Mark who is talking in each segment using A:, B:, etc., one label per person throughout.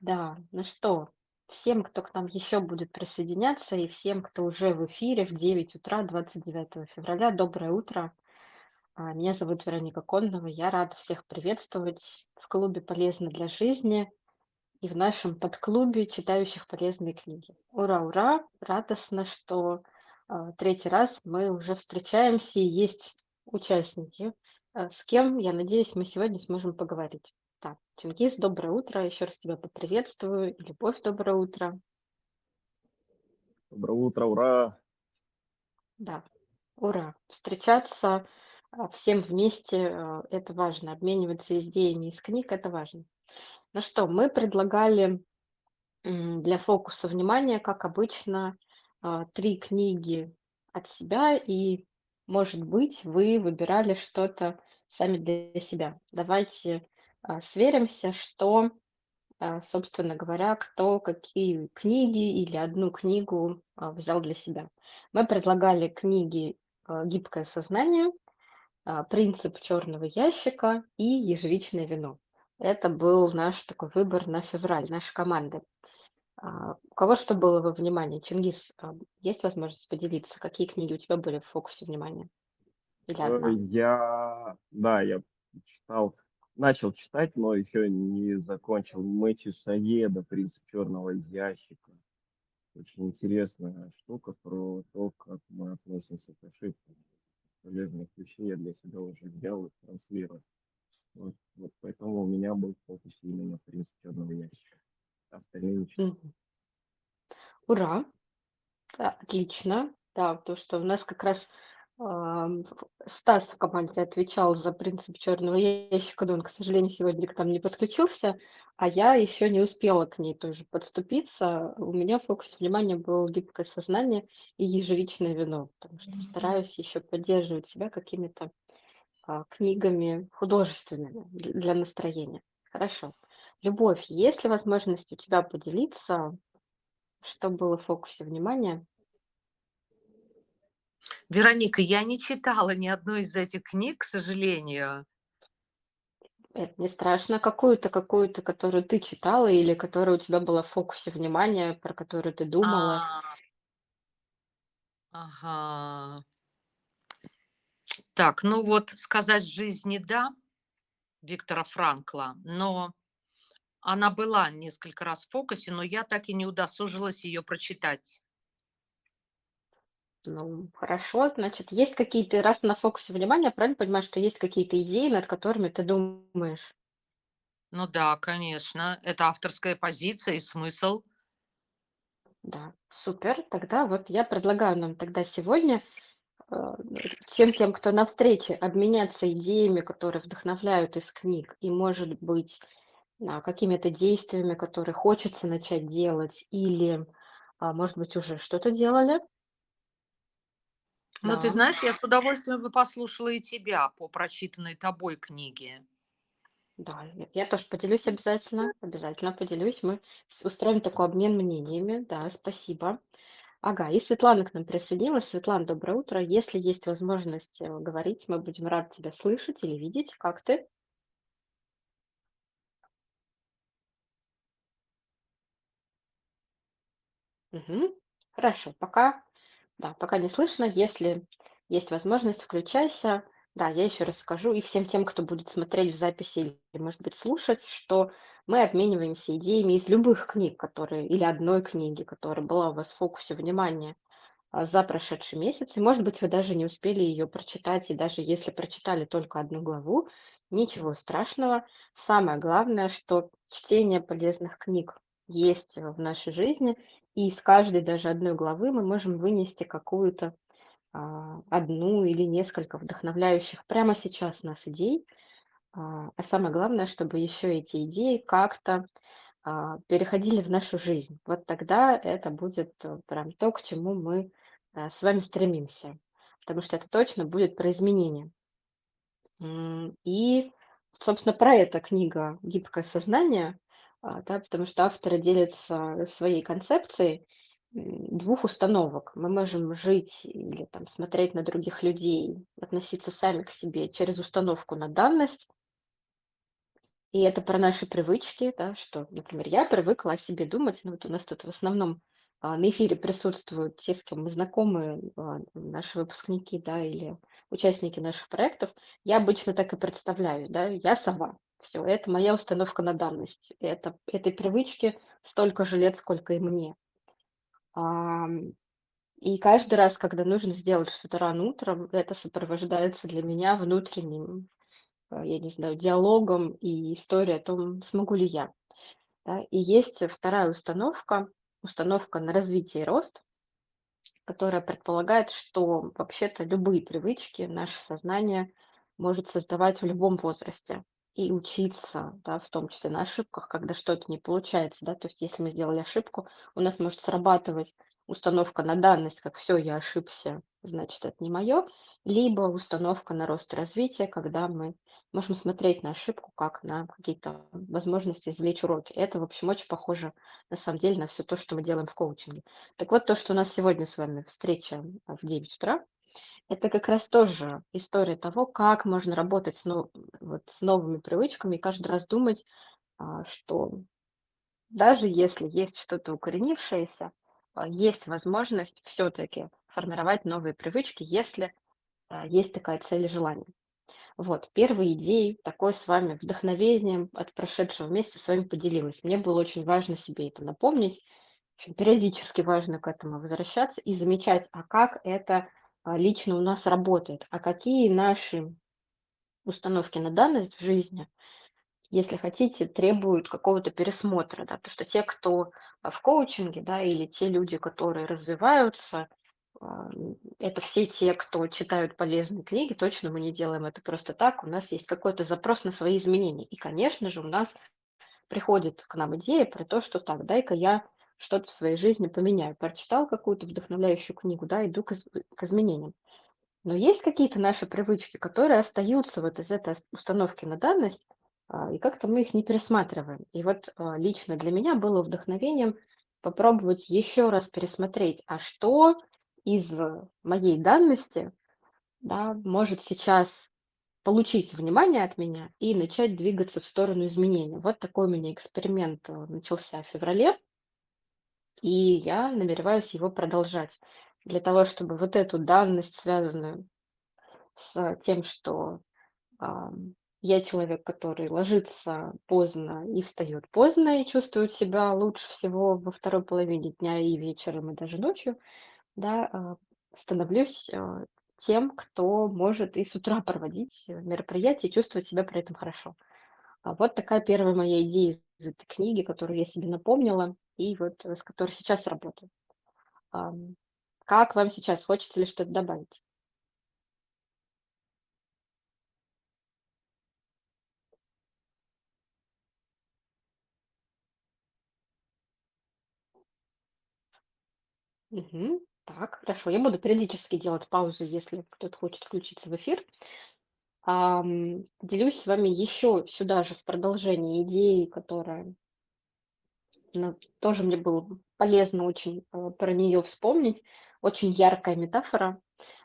A: Да, ну что, всем, кто к нам еще будет присоединяться, и всем, кто уже в эфире в 9 утра 29 февраля, доброе утро. А, Меня зовут Вероника Коннова, я рада всех приветствовать в клубе «Полезно для жизни» и в нашем подклубе читающих полезные книги. Ура, ура! Радостно, что а, третий раз мы уже встречаемся и есть участники, а, с кем, я надеюсь, мы сегодня сможем поговорить. Чингис, доброе утро, еще раз тебя поприветствую. Любовь, доброе утро.
B: Доброе утро, ура!
A: Да, ура! Встречаться а, всем вместе, а, это важно. Обмениваться идеями из книг, это важно. Ну что, мы предлагали Для фокуса внимания, как обычно, а, 3 книги от себя, и, может быть, вы выбирали что-то сами для себя. Давайте сверимся, что, а, собственно говоря, кто какие книги или одну книгу а, взял для себя. Мы предлагали книги а, «Гибкое сознание», а, «Принцип черного ящика» и «Ежевичное вино». Это был наш такой выбор на февраль, нашей команды. А, у кого что было во внимании? Чингис, а, есть возможность поделиться, какие книги у тебя были в фокусе внимания?
B: Э? Я, да, я читал, начал читать, но еще не закончил Мэтью Саеда «Принцип черного ящика». Очень интересная штука про то, как мы относимся к ошибкам. Полезных вещей я для себя уже взял и транслирую. Вот, вот поэтому у меня был в фокусе именно «Принцип черного ящика». Остальные.
A: Мгм. Ура! Отлично. Да, потому что у нас как раз Стас в команде отвечал за принцип черного ящика, но он, к сожалению, сегодня к нам не подключился, а я еще не успела к ней тоже подступиться. У меня в фокусе внимания было гибкое сознание и ежевичное вино, потому что стараюсь еще поддерживать себя какими-то а, книгами художественными дл- для настроения. Хорошо. Любовь, есть ли возможность у тебя поделиться, что было в фокусе внимания?
C: Вероника, я не читала ни одной из этих книг, к сожалению.
A: Это не страшно. Какую-то, какую-то, которую ты читала или которая у тебя была в фокусе внимания, про которую ты думала?
C: А, ага. Так, ну вот сказать жизни да, Виктора Франкла, но она была несколько раз в фокусе, но я так и не удосужилась ее прочитать.
A: Ну, хорошо, значит, есть какие-то, раз на фокусе внимания, правильно понимаю, что есть какие-то идеи, над которыми ты думаешь?
C: Ну да, конечно, это авторская позиция и смысл.
A: Да, супер. Тогда вот я предлагаю нам тогда сегодня э, всем тем, кто на встрече, обменяться идеями, которые вдохновляют из книг, и, может быть, а, какими-то действиями, которые хочется начать делать, или, а, может быть, уже что-то делали.
C: Ну, ты знаешь, я с удовольствием бы послушала и тебя по прочитанной тобой книге.
A: да, я я тоже поделюсь обязательно, обязательно поделюсь. Мы с- устроим такой обмен мнениями. Да, спасибо. Ага, и Светлана к нам присоединилась. Светлана, доброе утро. Если есть возможность э, говорить, мы будем рады тебя слышать или видеть. Как ты? Мгм. Хорошо, пока, да, пока не слышно. Если есть возможность, включайся. Да, я еще раз скажу и всем тем, кто будет смотреть в записи или, может быть, слушать, что мы обмениваемся идеями из любых книг, которые, или одной книги, которая была у вас в фокусе внимания а, за прошедший месяц. И, может быть, вы даже не успели ее прочитать, и даже если прочитали только одну главу, ничего страшного. Самое главное, что чтение полезных книг есть в нашей жизни, и из каждой даже одной главы мы можем вынести какую-то а, одну или несколько вдохновляющих прямо сейчас нас идей. А а самое главное, чтобы еще эти идеи как-то а, переходили в нашу жизнь. Вот тогда это будет э, прям то, к чему мы э, с вами стремимся. Потому что это точно будет про изменения. И, собственно, про это книга «Гибкое сознание», а, да, потому что авторы делятся своей концепцией двух установок. Мы можем жить или там, смотреть на других людей, относиться сами к себе через установку на данность, И это про наши привычки, да, что, например, я привыкла о себе думать, ну вот у нас тут в основном а, на эфире присутствуют те, с кем мы знакомы, а, наши выпускники, да, или участники наших проектов. Я обычно так и представляю, да, я сова. Все, это моя установка на данность. Это, этой привычке столько же лет, сколько и мне. И каждый раз, когда нужно сделать что-то рано утром, это сопровождается для меня внутренним э, я не знаю, диалогом и историей о том, смогу ли я. Да? И есть вторая установка, установка на развитие и рост, которая предполагает, что вообще-то любые привычки наше сознание может создавать в любом возрасте и учиться, да, в том числе на ошибках, когда что-то не получается, да, то есть если мы сделали ошибку, у нас может срабатывать установка на данность, как все, я ошибся, значит, это не мое, либо установка на рост и развитие, когда мы можем смотреть на ошибку как на какие-то возможности извлечь уроки. Это, в общем, очень похоже на самом деле на все то, что мы делаем в коучинге. Так вот, то, что у нас сегодня с вами встреча в 9 утра, это как раз тоже история того, как можно работать с, нов- вот, с новыми привычками и каждый раз думать, а, что даже если есть что-то укоренившееся, а, есть возможность все-таки формировать новые привычки, если а, есть такая цель и желание. Вот, первой идеей, такой с вами вдохновением от прошедшего месяца с вами поделилась. Мне было очень важно себе это напомнить, очень периодически важно к этому возвращаться и замечать, а как это лично у нас работает, а какие наши установки на данность в жизни, если хотите, требуют какого-то пересмотра, да, потому что те, кто а, в коучинге, да, или те люди, которые развиваются, а, это все те, кто читают полезные книги, точно мы не делаем это просто так, у нас есть какой-то запрос на свои изменения. И, конечно же, у нас приходит к нам идея про то, что так, дай-ка я что-то в своей жизни поменяю. Прочитал какую-то вдохновляющую книгу, да, иду к, из- к изменениям. Но есть какие-то наши привычки, которые остаются вот из этой установки на данность, а, и как-то мы их не пересматриваем. И вот а, лично для меня было вдохновением попробовать еще раз пересмотреть, а что из моей данности да, может сейчас получить внимание от меня и начать двигаться в сторону изменения. Вот такой у меня эксперимент э, начался в феврале, и я намереваюсь его продолжать для того, чтобы вот эту данность, связанную с тем, что ам, я человек, который ложится поздно и встает поздно и чувствует себя лучше всего во второй половине дня и вечером, и даже ночью, да, а, становлюсь а, тем, кто может и с утра проводить э, мероприятия и чувствовать себя при этом хорошо. А вот такая первая моя идея из этой книги, которую я себе напомнила, и вот э, с которой сейчас работаю. Как вам сейчас? Хочется ли что-то добавить? Мгм. Так, хорошо. Я буду периодически делать паузы, если кто-то хочет включиться в эфир. Делюсь с вами еще сюда же в продолжении идеи, которая ну, тоже мне было полезно очень э, про нее вспомнить. Очень яркая метафора,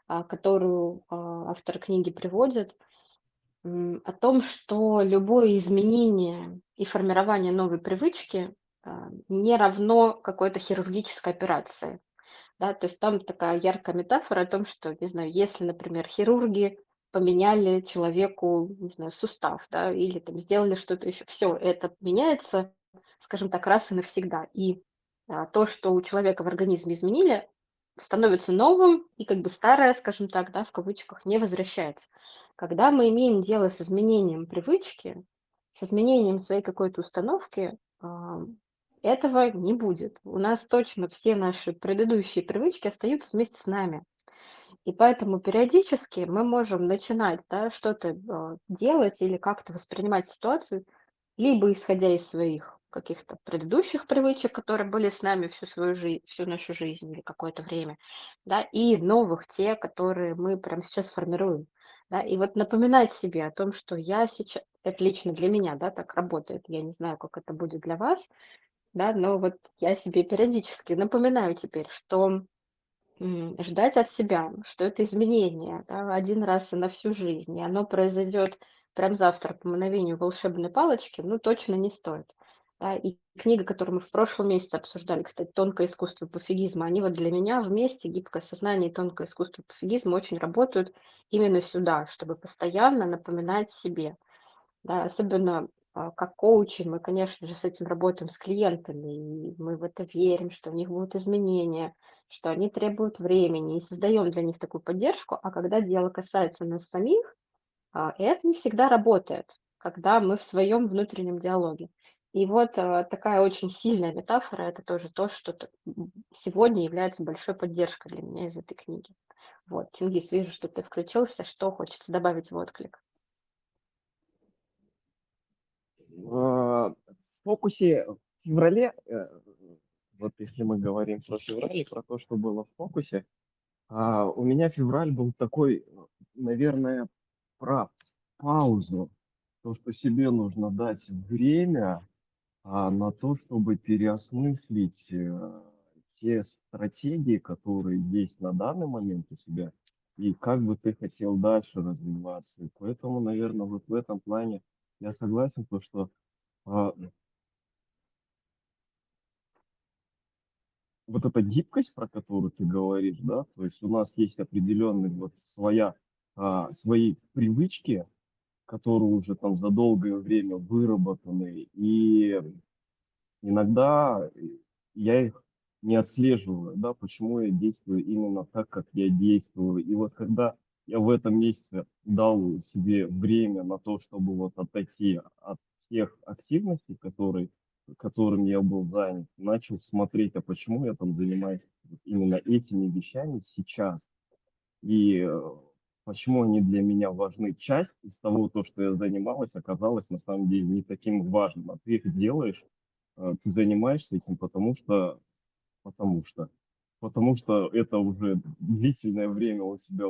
A: а, которую а, автор книги приводит, о том, что любое изменение и формирование новой привычки а, не равно какой-то хирургической операции. Да, то есть там такая яркая метафора о том, что, не знаю, если, например, хирурги поменяли человеку, не знаю, сустав, да, или там сделали что-то еще, все, это меняется, скажем так, раз и навсегда. И а, то, что у человека в организме изменили, становится новым, и как бы старое, скажем так, да, в кавычках, не возвращается. Когда мы имеем дело с изменением привычки, с изменением своей какой-то установки, а, этого не будет. У нас точно все наши предыдущие привычки остаются вместе с нами. И поэтому периодически мы можем начинать да, что-то а, делать или как-то воспринимать ситуацию, либо исходя из своих каких-то предыдущих привычек, которые были с нами всю свою жизнь, всю нашу жизнь или какое-то время, да, и новых, те, которые мы прямо сейчас формируем. Да, и вот напоминать себе о том, что я сейчас, это лично для меня, да, так работает, я не знаю, как это будет для вас, да, но вот я себе периодически напоминаю теперь, что ждать от себя, что это изменение, да, один раз и на всю жизнь, и оно произойдет прям завтра по мановению волшебной палочки, ну, точно не стоит. Да, и книга, которую мы в прошлом месяце обсуждали, кстати, «Тонкое искусство пофигизма», они вот для меня вместе, «Гибкое сознание» и «Тонкое искусство пофигизма» очень работают именно сюда, чтобы постоянно напоминать себе. Да, особенно как коучи мы, конечно же, с этим работаем с клиентами, и мы в это верим, что у них будут изменения, что они требуют времени, и создаем для них такую поддержку. А когда дело касается нас самих, а, это не всегда работает, когда мы в своем внутреннем диалоге. И вот а, такая очень сильная метафора– это тоже то, что сегодня является большой поддержкой для меня из этой книги. Вот, Чингис, вижу, что ты включился. Что хочется добавить в отклик?
B: В фокусе в феврале, э, вот если мы говорим про февраль, про то, что было в фокусе, а, у меня февраль был такой, наверное, про паузу, то, что себе нужно дать время а, на то, чтобы переосмыслить э, те стратегии, которые есть на данный момент у тебя, и как бы ты хотел дальше развиваться. И поэтому, наверное, вот в этом плане я согласен, то, что а, вот эта гибкость, про которую ты говоришь, да, то есть у нас есть определенные вот своя, а, свои привычки, которые уже там за долгое время выработаны, и иногда я их не отслеживаю, да, почему я действую именно так, как я действую. И вот когда в этом месяце дал себе время на то, чтобы вот отойти от тех активностей, которые, которыми я был занят, начал смотреть, а почему я там занимаюсь именно этими вещами сейчас. И э, почему они для меня важны. Часть из того, то, что я занималась, оказалась на самом деле не таким важным. А ты их делаешь, э, ты занимаешься этим, потому что, потому что, потому что это уже длительное время у тебя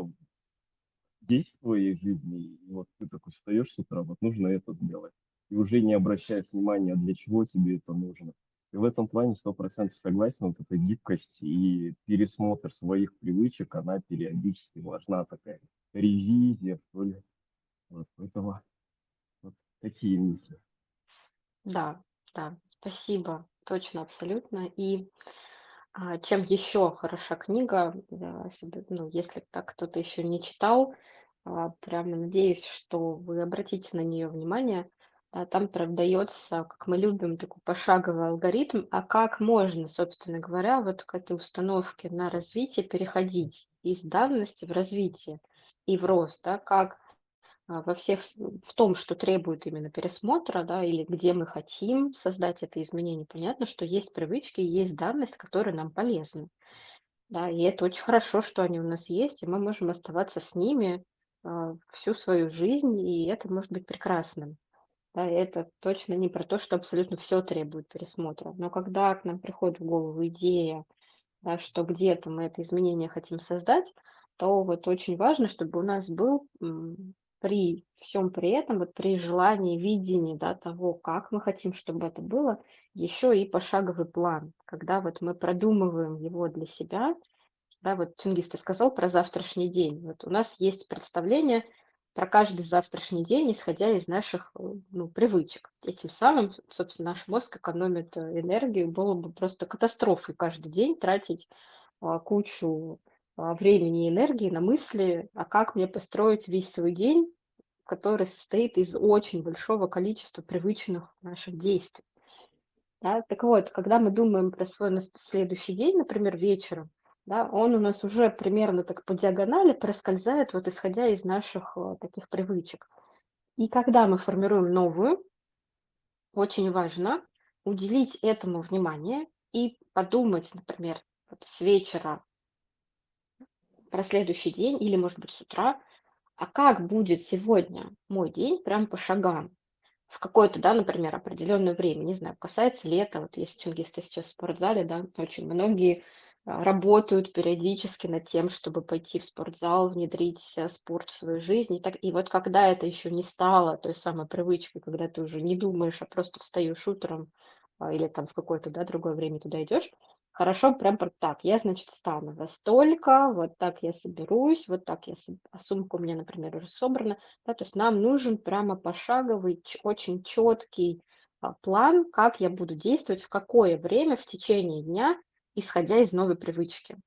B: есть в твоей жизни, и вот ты такой встаешь с утра, вот нужно это сделать. И уже не обращаешь внимания, для чего тебе это нужно. И в этом плане сто процентов согласен, вот эта гибкость и пересмотр своих привычек, она периодически важна, такая ревизия, что ли. Вот, поэтому вот такие мысли.
A: Да, да, спасибо, точно, абсолютно. И а, чем еще хороша книга, ну, если так кто-то еще не читал, прямо надеюсь, что вы обратите на нее внимание. А, там прям дается, как мы любим, такой пошаговый алгоритм, а как можно, собственно говоря, вот к этой установке на развитие переходить из давности в развитие и в рост, да, как а, во всех, в том, что требует именно пересмотра, да, или где мы хотим создать это изменение. Понятно, что есть привычки, есть данность, которые нам полезны. Да, и это очень хорошо, что они у нас есть, и мы можем оставаться с ними а, всю свою жизнь, и это может быть прекрасным. Да, это точно не про то, что абсолютно все требует пересмотра. Но когда к нам приходит в голову идея, да, что где-то мы это изменение хотим создать, то вот очень важно, чтобы у нас был при всем при этом, вот при желании, видении да, того, как мы хотим, чтобы это было, еще и пошаговый план, когда вот мы продумываем его для себя, да, вот Чингис, ты сказал про завтрашний день. Вот у нас есть представление про каждый завтрашний день, исходя из наших э, ну, привычек. Этим самым, собственно, наш мозг экономит э, энергию. Было бы просто катастрофой каждый день тратить а, кучу а, времени и энергии на мысли, а как мне построить весь свой день, который состоит из очень большого количества привычных наших действий. Да? Так вот, когда мы думаем про свой следующий день, например, вечером, да, он у нас уже примерно так по диагонали проскользает, вот исходя из наших э, таких привычек. И когда мы формируем новую, очень важно уделить этому внимание и подумать, например, вот с вечера про следующий день или, может быть, с утра, а как будет сегодня мой день прям по шагам в какое-то, да, например, определенное время, не знаю, касается лета, вот есть чингисты сейчас в спортзале, да, очень многие работают периодически над тем, чтобы пойти в спортзал, внедрить спорт в свою жизнь. И, так, и вот когда это еще не стало той самой привычкой, когда ты уже не думаешь, а просто встаешь утром а, или там в какое-то да, другое время туда идешь, хорошо прям так, я, значит, встану во столько, вот так я соберусь, вот так я соб а сумка у меня, например, уже собрана. Да, то есть нам нужен прямо пошаговый, очень четкий а, план, как я буду действовать, в какое время в течение дня, исходя из новой привычки.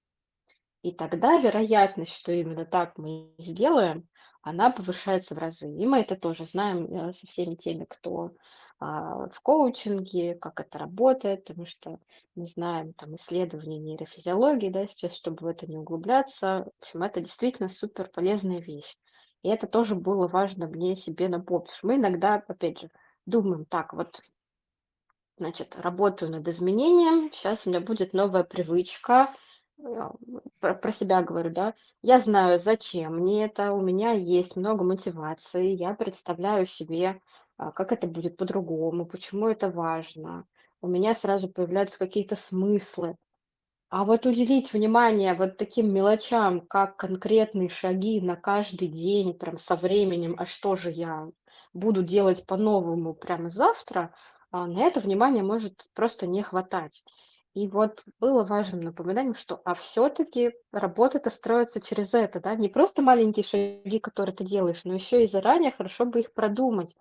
A: И тогда вероятность, что именно так мы сделаем, она повышается в разы. И мы это тоже знаем э, со всеми теми, кто а, в коучинге, как это работает, потому что мы знаем там исследования нейрофизиологии, да, сейчас, чтобы в это не углубляться. В общем, это действительно супер полезная вещь. И это тоже было важно мне себе напомнить, мы иногда, опять же, думаем, так, вот Значит, работаю над изменением. Сейчас у меня будет новая привычка. А, Про, про себя говорю, да. Я знаю, зачем мне это. У меня есть много мотивации. Я представляю себе, а, как это будет по-другому, почему это важно. У меня сразу появляются какие-то смыслы. А вот уделить внимание вот таким мелочам, как конкретные шаги на каждый день, прям со временем, а что же я буду делать по-новому прямо завтра, на это внимание может просто не хватать. И вот было важным напоминанием, что а все-таки работа-то строится через это, да, не просто маленькие шаги, которые ты делаешь, но еще и заранее хорошо бы их продумать.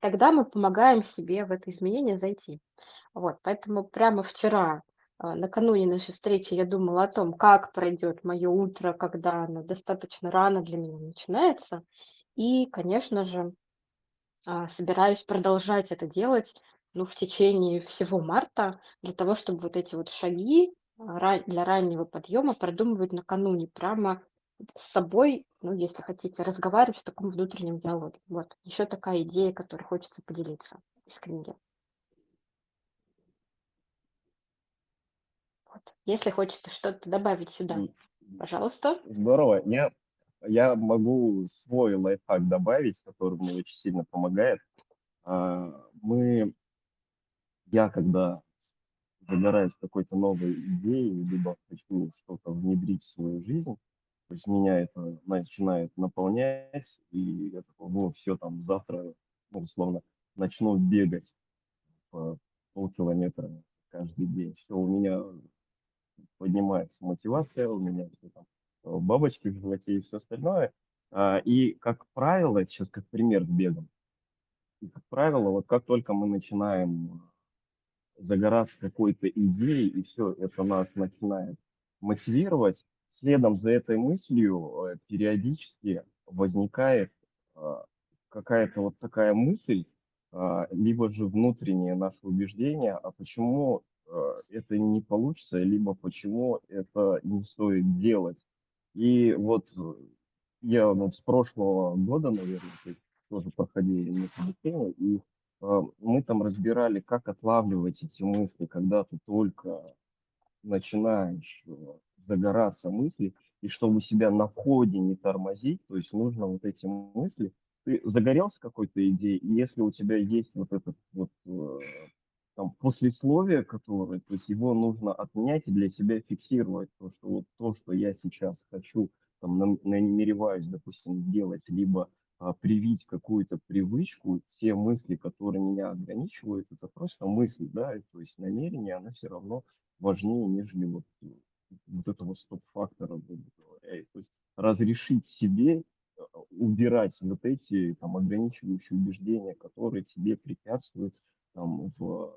A: Тогда мы помогаем себе в это изменение зайти. Вот, поэтому прямо вчера, а, накануне нашей встречи, я думала о том, как пройдет мое утро, когда оно достаточно рано для меня начинается. И, конечно же, а, собираюсь продолжать это делать, ну, в течение всего марта, для того, чтобы вот эти вот шаги а, для раннего подъема продумывать накануне, прямо с собой, ну, если хотите, разговаривать в таком внутреннем диалоге. Вот, еще такая идея, которой хочется поделиться из книги. Вот. Если хочется что-то добавить сюда, пожалуйста.
B: Здорово. Я, я могу свой лайфхак добавить, который мне очень сильно помогает. А, Мы, я когда загораюсь какой-то новой идеей, либо хочу что-то внедрить в свою жизнь, то есть меня это начинает наполнять, и я такой, ну, все, там, завтра, ну, условно, начну бегать по полкилометра каждый день. Все, у меня поднимается мотивация, у меня все там э, бабочки в животе и все остальное. А, И, как правило, сейчас как пример с бегом, и, как правило, вот как только мы начинаем загораться какой-то идеей, и все это нас начинает мотивировать, следом за этой мыслью э, периодически возникает а, какая-то вот такая мысль, а, либо же внутреннее наше убеждение, а почему э, это не получится, либо почему это не стоит делать. И вот э, я вот с прошлого года, наверное, тоже проходили несколько тем, и а, мы там разбирали, как отлавливать эти мысли, когда ты только начинаешь э, загораться мысли, и чтобы себя на входе не тормозить, то есть нужно вот эти мысли, ты загорелся какой-то идеей, и если у тебя есть вот этот вот э, там послесловие, которое, то есть его нужно отменять и для себя фиксировать, то, что вот то, что я сейчас хочу, там, нам- намереваюсь, допустим, сделать, либо а, привить какую-то привычку, те мысли, которые меня ограничивают, это просто мысли, да, то есть намерение, оно все равно важнее, нежели вот, э, вот этого стоп-фактора, говоря. То есть разрешить себе э, убирать вот эти там ограничивающие убеждения, которые тебе препятствуют там в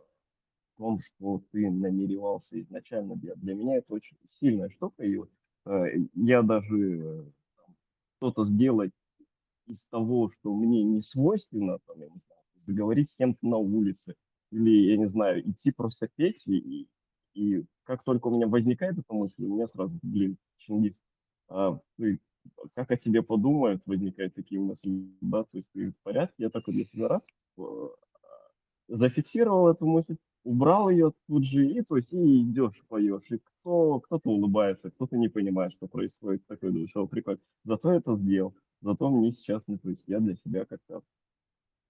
B: том, что ты намеревался изначально делать. Для меня это очень сильная штука, и э, я даже э, что-то сделать из того, что мне не свойственно, там, я не знаю, заговорить с кем-то на улице, или, я не знаю, идти просто петь, и, и как только у меня возникает эта мысль, у меня сразу, блин, Чингис, а, ты, как о тебе подумают, возникают такие мысли, да, то есть ты в порядке, я такой для себя раз, э, зафиксировал эту мысль, убрал ее тут же, и то есть и идешь, поешь, и кто, кто-то улыбается, кто-то не понимает, что происходит, такой думаешь, о, прикольно, зато это сделал, зато мне сейчас, ну, то есть я для себя как-то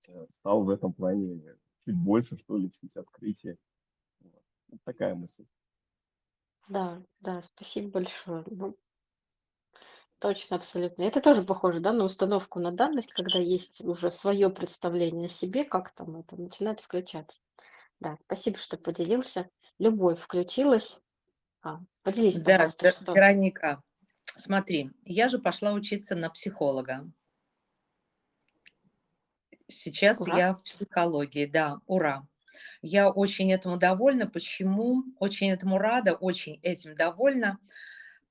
B: э, стал в этом плане чуть больше, что ли, чуть открытие. Вот. Вот такая мысль.
A: Да, да, спасибо большое. Ну, точно, абсолютно. Это тоже похоже, да, на установку на данность, когда есть уже свое представление о себе, как там это начинает включаться. Да, спасибо, что поделился. Любовь включилась. А, поделись,
C: Да,
A: пожалуйста, что?
C: Вероника, смотри, я же пошла учиться на психолога. Сейчас
A: Ура.
C: я в психологии, да, ура. Я очень этому довольна. Почему? Очень этому рада, очень этим довольна.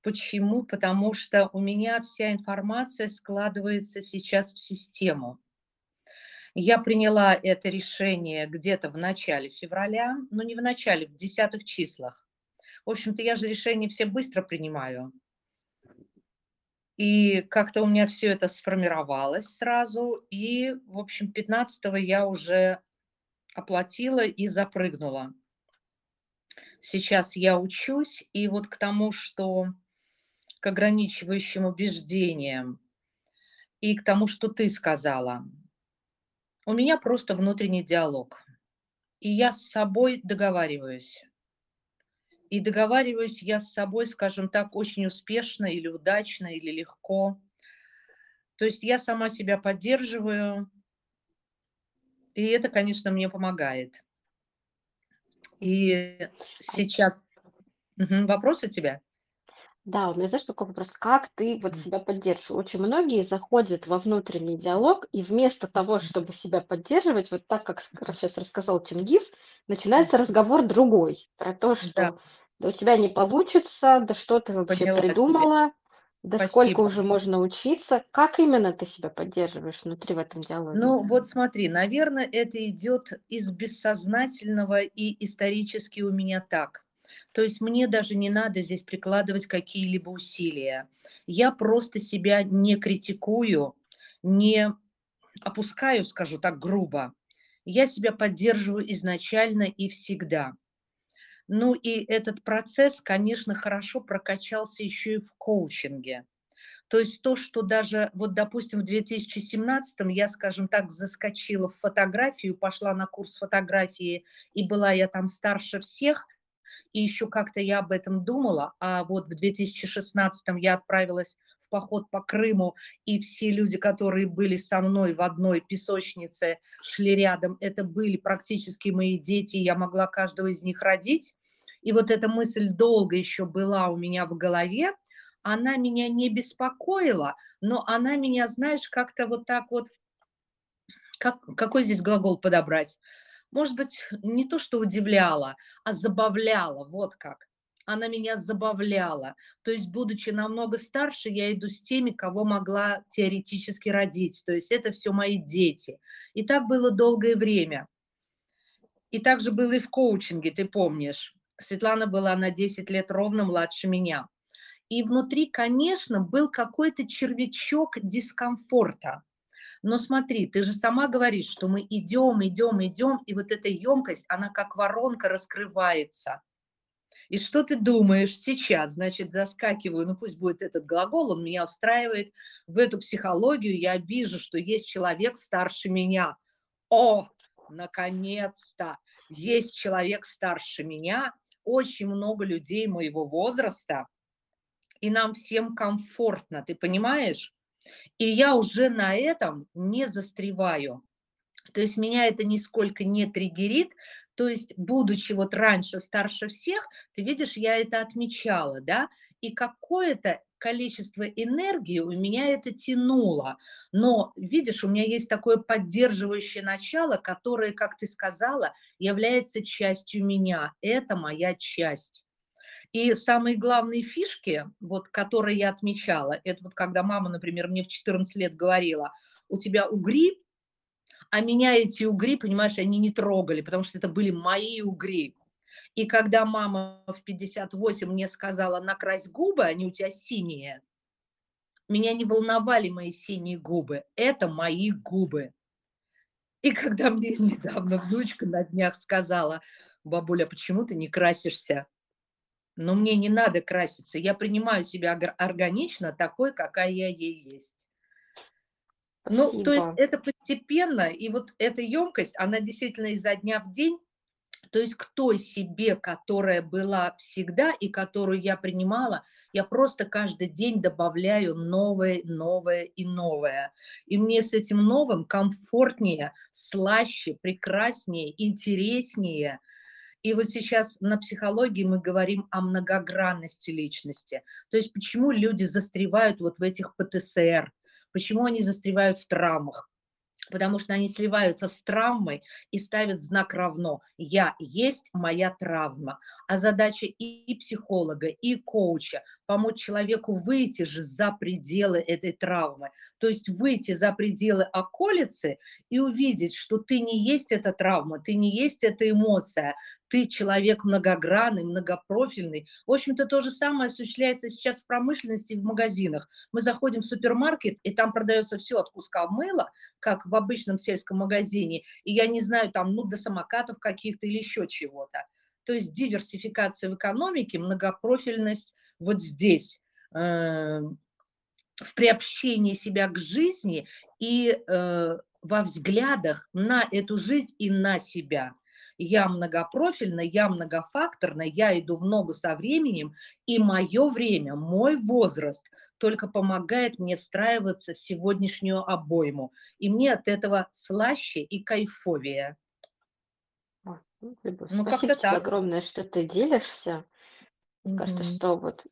C: Почему? Потому что у меня вся информация складывается сейчас в систему. Я приняла это решение где-то в начале февраля, ну не в начале, в десятых числах. В общем-то, я же решения все быстро принимаю. И как-то у меня все это сформировалось сразу. И, в общем, 15 я уже оплатила и запрыгнула. Сейчас я учусь, и вот к тому, что к ограничивающим убеждениям и к тому, что ты сказала, у меня просто внутренний диалог. И я с собой договариваюсь. И договариваюсь я с собой, скажем так, очень успешно или удачно, или легко. То есть я сама себя поддерживаю, и это, конечно, мне помогает. И сейчас... Мгм. Вопрос у тебя?
A: Да, у меня, знаешь, такой вопрос. Как ты вот себя поддерживаешь? Очень многие заходят во внутренний диалог, и вместо того, чтобы себя поддерживать, вот так, как сейчас рассказал Чингис, начинается разговор другой, про то, что да у тебя не получится, да что ты вообще
C: поняла тебя.
A: придумала, да сколько
C: Спасибо.
A: уже можно учиться. Как именно ты себя поддерживаешь внутри в этом диалоге?
C: Ну, вот смотри, наверное, это идет из бессознательного и исторически у меня так. То есть мне даже не надо здесь прикладывать какие-либо усилия. Я просто себя не критикую, не опускаю, скажу так грубо. Я себя поддерживаю изначально и всегда. Ну и этот процесс, конечно, хорошо прокачался еще и в коучинге. То есть то, что даже, вот, допустим, в 2017 я, скажем так, заскочила в фотографию, пошла на курс фотографии, и была я там старше всех, и еще как-то я об этом думала, а вот в 2016 я отправилась в поход по Крыму, и все люди, которые были со мной в одной песочнице, шли рядом, это были практически мои дети, я могла каждого из них родить. И вот эта мысль долго еще была у меня в голове, она меня не беспокоила, но она меня, знаешь, как-то вот так вот, как, какой здесь глагол подобрать? Может быть, не то, что удивляла, а забавляла, вот как. Она меня забавляла. То есть, будучи намного старше, я иду с теми, кого могла теоретически родить. То есть это все мои дети. И так было долгое время. И так же было и в коучинге, ты помнишь. Светлана была на 10 лет ровно младше меня. И внутри, конечно, был какой-то червячок дискомфорта. Но смотри, ты же сама говоришь, что мы идем, идем, идем, и вот эта емкость, она как воронка раскрывается. И что ты думаешь сейчас? Значит, заскакиваю, ну пусть будет этот глагол, он меня устраивает в эту психологию, я вижу, что есть человек старше меня. О, наконец-то, есть человек старше меня, очень много людей моего возраста, и нам всем комфортно, ты понимаешь? И я уже на этом не застреваю. То есть меня это нисколько не триггерит. То есть, будучи вот раньше старше всех, ты видишь, я это отмечала, да, и какое-то количество энергии у меня это тянуло. Но, видишь, у меня есть такое поддерживающее начало, которое, как ты сказала, является частью меня. Это моя часть. И самые главные фишки, вот, которые я отмечала, это вот когда мама, например, мне в 14 лет говорила, у тебя угри, а меня эти угри, понимаешь, они не трогали, потому что это были мои угри. И когда мама в 58 мне сказала, накрась губы, они у тебя синие, меня не волновали мои синие губы, это мои губы. И когда мне недавно внучка на днях сказала, бабуля, почему ты не красишься? Но мне не надо краситься. Я принимаю себя органично такой, какая я ей есть. Ну, то есть
A: Спасибо.
C: это постепенно, и вот эта емкость, она действительно изо дня в день, то есть к той себе, которая была всегда и которую я принимала, я просто каждый день добавляю новое, новое и новое. И мне с этим новым комфортнее, слаще, прекраснее, интереснее. И вот сейчас на психологии мы говорим о многогранности личности. То есть почему люди застревают вот в этих ПТСР, почему они застревают в травмах потому что они сливаются с травмой и ставят знак равно. Я есть моя травма. А задача и психолога, и коуча помочь человеку выйти же за пределы этой травмы. То есть выйти за пределы околицы и увидеть, что ты не есть эта травма, ты не есть эта эмоция, ты человек многогранный, многопрофильный. В общем-то, то же самое осуществляется сейчас в промышленности и в магазинах. Мы заходим в супермаркет, и там продается все от куска мыла, как в обычном сельском магазине, и я не знаю, там, ну, до самокатов каких-то или еще чего-то. То есть диверсификация в экономике, многопрофильность вот здесь. Эм, в приобщении себя к жизни и э, во взглядах на эту жизнь и на себя. Я многопрофильна, я многофакторна, я иду в ногу со временем, и мое время, мой возраст только помогает мне встраиваться в сегодняшнюю обойму. И мне от этого слаще и кайфовее.
A: Ну, ну, тебе так. огромное, что ты делишься. Мне кажется, что вот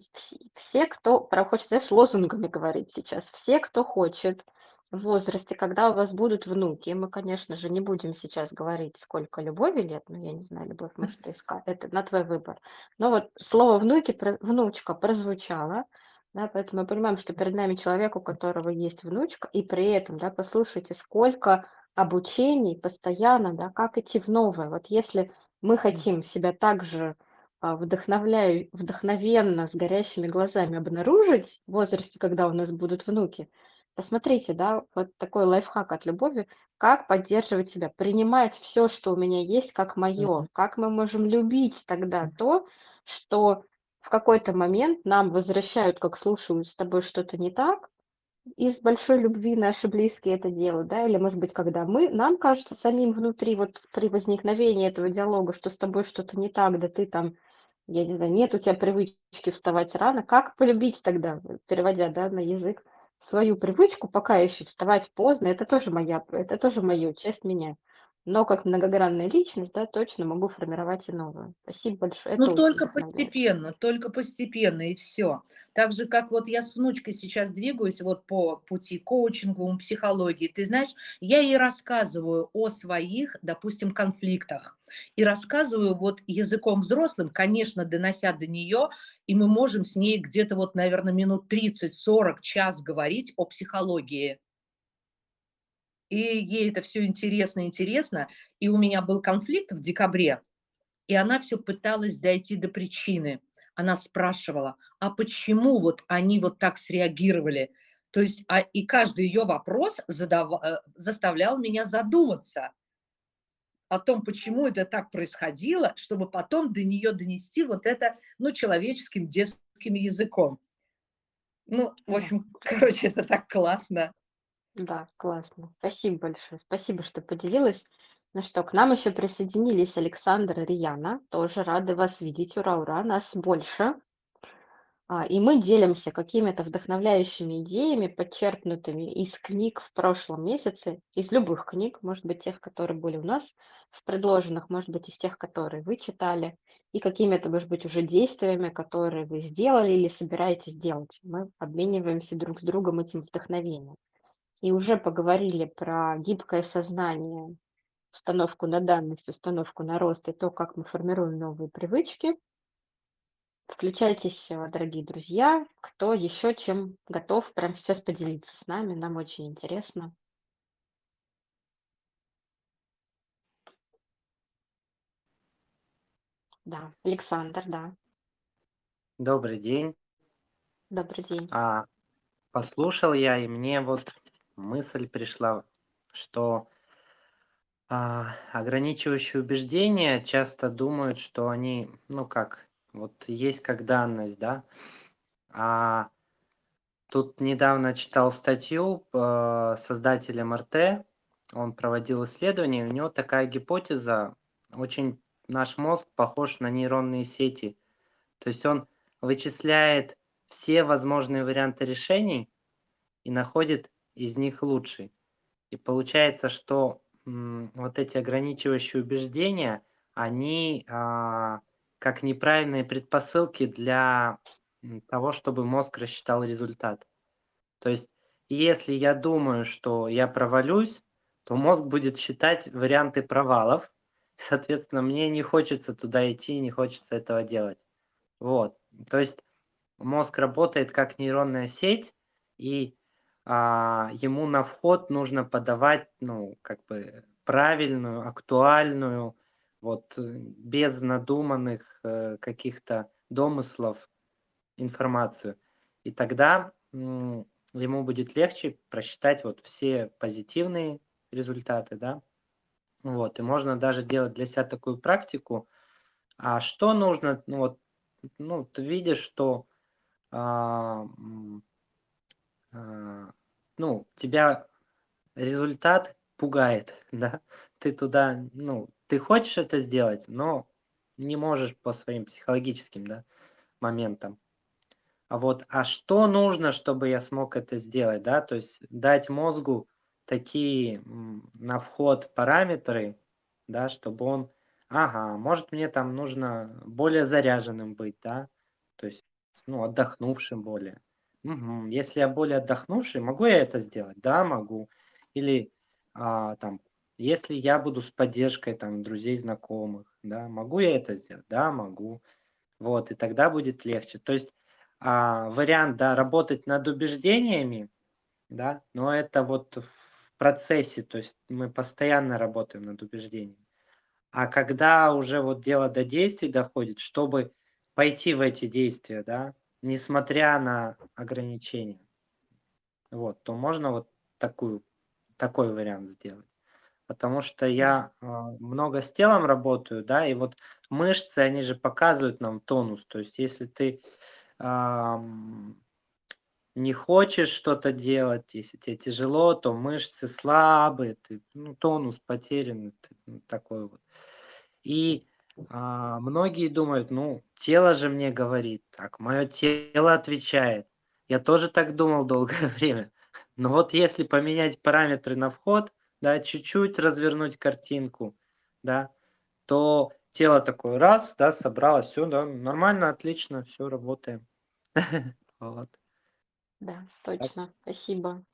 A: все, кто, прям хочется, знаешь, лозунгами говорить сейчас, все, кто хочет в возрасте, когда у вас будут внуки, мы, конечно же, не будем сейчас говорить, сколько любови лет, ну, я не знаю, любовь, может, искать, это на твой выбор. Но вот слово внуки, внучка прозвучало, да, поэтому мы понимаем, что перед нами человек, у которого есть внучка, и при этом, да, послушайте, сколько обучений постоянно, да, как идти в новое. Вот если мы хотим себя также вдохновляю, вдохновенно, с горящими глазами обнаружить в возрасте, когда у нас будут внуки, посмотрите, да, вот такой лайфхак от любови, как поддерживать себя, принимать все, что у меня есть, как мое, как мы можем любить тогда то, что в какой-то момент нам возвращают, как слушаю, с тобой что-то не так, из большой любви наши близкие это делают, да, или, может быть, когда мы, нам кажется самим внутри, вот при возникновении этого диалога, что с тобой что-то не так, да ты там я не знаю, нет у тебя привычки вставать рано, как полюбить тогда, переводя, да, на язык, свою привычку пока еще вставать поздно, это тоже моя, это тоже моя часть меня. Но как многогранная личность, да, точно могу формировать и новую. Спасибо большое.
C: Ну, только постепенно, только постепенно, и все. Так же, как вот я с внучкой сейчас двигаюсь вот по пути коучингу, психологии, ты знаешь, я ей рассказываю о своих, допустим, конфликтах. И рассказываю вот языком взрослым, конечно, донося до нее, и мы можем с ней где-то вот, наверное, минут 30-40, час говорить о психологии и ей это все интересно, интересно. И у меня был конфликт в декабре, и она все пыталась дойти до причины. Она спрашивала, а почему вот они вот так среагировали? То есть, а, и каждый ее вопрос задав, э, заставлял меня задуматься о том, почему это так происходило, чтобы потом до нее донести вот это, ну, человеческим детским языком. Ну, в общем, короче, это так классно.
A: Да, классно. Спасибо большое. Спасибо, что поделилась. Ну что, к нам еще присоединились Александр и Рияна. Тоже рады вас видеть. Ура, ура, нас больше. А, И мы делимся какими-то вдохновляющими идеями, подчеркнутыми из книг в прошлом месяце, из любых книг, может быть, тех, которые были у нас в предложенных, может быть, из тех, которые вы читали, и какими-то, может быть, уже действиями, которые вы сделали или собираетесь делать. Мы обмениваемся друг с другом этим вдохновением и уже поговорили про гибкое сознание, установку на данность, установку на рост и то, как мы формируем новые привычки. Включайтесь, э, дорогие друзья, кто еще чем готов прямо сейчас поделиться с нами, нам очень интересно. Да, Александр, да.
D: Добрый день.
A: Добрый день.
D: А, послушал я, и мне вот мысль пришла, что а, ограничивающие убеждения часто думают, что они, ну как, вот есть как данность, да. А тут недавно читал статью э, создателем РТ, он проводил исследование, у него такая гипотеза, очень наш мозг похож на нейронные сети. То есть он вычисляет все возможные варианты решений и находит из них лучший. И получается, что вот эти ограничивающие убеждения, они а, как неправильные предпосылки для того, чтобы мозг рассчитал результат. То есть, если я думаю, что я провалюсь, то мозг будет считать варианты провалов. Соответственно, мне не хочется туда идти, не хочется этого делать. Вот. То есть мозг работает как нейронная сеть, и а, ему на вход нужно подавать, ну, как бы правильную, актуальную, вот без надуманных э, каких-то домыслов информацию. И тогда ему будет легче просчитать вот все позитивные результаты, да. Вот, и можно даже делать для себя такую практику. А что нужно, ну вот, ну, ты видишь, что а, ну, тебя результат пугает, да, ты туда, ну, ты хочешь это сделать, но не можешь по своим психологическим, да, моментам. А вот, а что нужно, чтобы я смог это сделать, да, то есть дать мозгу такие на вход параметры, да, чтобы он, ага, может мне там нужно более заряженным быть, да, то есть, ну, отдохнувшим более. Угу. Если я более отдохнувший, могу я это сделать? Да, могу. Или а, там, если я буду с поддержкой там друзей, знакомых, да, могу я это сделать? Да, могу. Вот, и тогда будет легче. То есть а, вариант, да, работать над убеждениями, да, но это вот в процессе, то есть мы постоянно работаем над убеждениями. А когда уже вот дело до действий доходит, чтобы пойти в эти действия, да, несмотря на ограничения, вот, то можно вот такую, такой вариант сделать. Потому что я э, много с телом работаю, да, и вот мышцы, они же показывают нам тонус. То есть если ты не хочешь что-то делать, если тебе тяжело, то мышцы слабые, ты, ну, тонус потерян, ну, такой вот. И а, многие думают, ну, тело же мне говорит так, мое тело отвечает. Я тоже так думал долгое время. Но вот если поменять параметры на вход, да, чуть-чуть развернуть картинку, да, то тело такое раз, да, собралось, все, да, нормально, отлично, все, работаем. Вот.
A: Да, точно. Спасибо.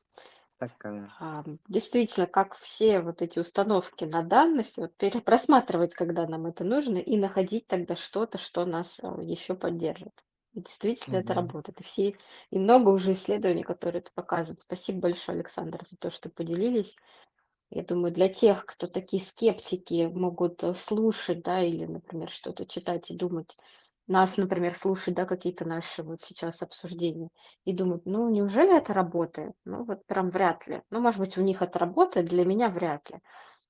D: Такая.
A: А, действительно, как все вот эти установки на данность, вот перепросматривать, когда нам это нужно, и находить тогда что-то, что нас а, еще поддержит. И действительно это
D: Мгм.
A: работает. И все, и много уже исследований, которые это показывают. Спасибо большое, Александр, за то, что поделились. Я думаю, для тех, кто такие скептики могут э, слушать, да, или, например, что-то читать и думать, нас, например, слушать, да, какие-то наши вот сейчас обсуждения, и думают, ну, неужели это работает? Ну, вот прям вряд ли. Ну, может быть, у них это работает, для меня вряд ли.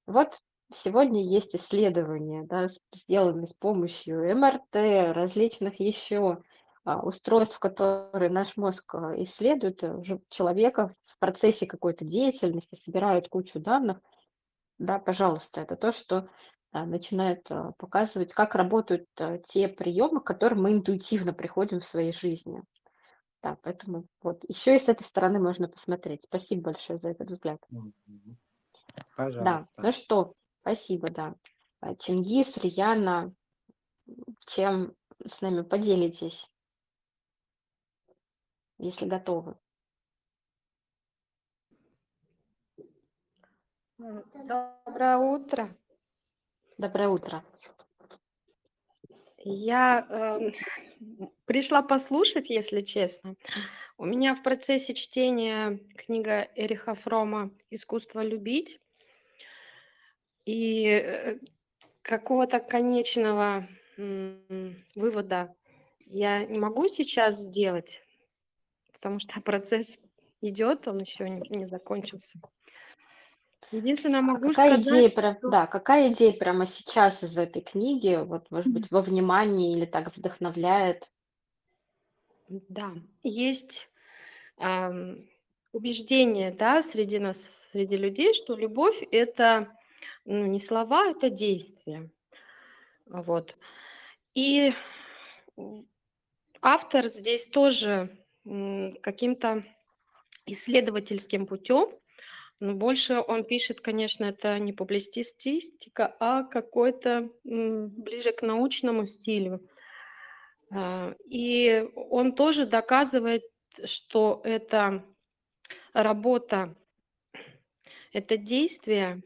A: Вот сегодня есть исследования, да, сделанные с помощью МРТ, различных еще а, устройств, которые наш мозг а, исследует э, человека в процессе какой-то деятельности, собирают кучу данных. Да, пожалуйста, это то, что начинает а, показывать, как работают а, те приемы, к которым мы интуитивно приходим в своей жизни. Да, поэтому вот еще и с этой стороны можно посмотреть. Спасибо большое за этот взгляд.
D: Мгм.
A: Да,
D: Пожалуйста.
A: ну что, спасибо, да. А, Чингис, Рьяна, чем с нами поделитесь, если готовы?
E: Доброе утро.
A: Доброе утро.
E: Я эм, пришла послушать, если честно. У меня в процессе чтения книга Эриха Фрома «Искусство любить». И э, какого-то конечного вывода я не могу сейчас сделать, потому что процесс идет, он еще не, не закончился. Единственное,
A: А
E: могу
A: какая
E: сказать,
A: идея, про...
E: что
A: да, какая идея прямо сейчас из этой книги, вот, может быть, во внимании или так вдохновляет?
E: да, есть ам, убеждение, да, среди нас, среди людей, что любовь это ну, не слова, это действие. Вот. И автор здесь тоже каким-то исследовательским путем Но больше он пишет, конечно, это не публицистика, а какой-то ближе к научному стилю. А, И он тоже доказывает, что это работа, это действие,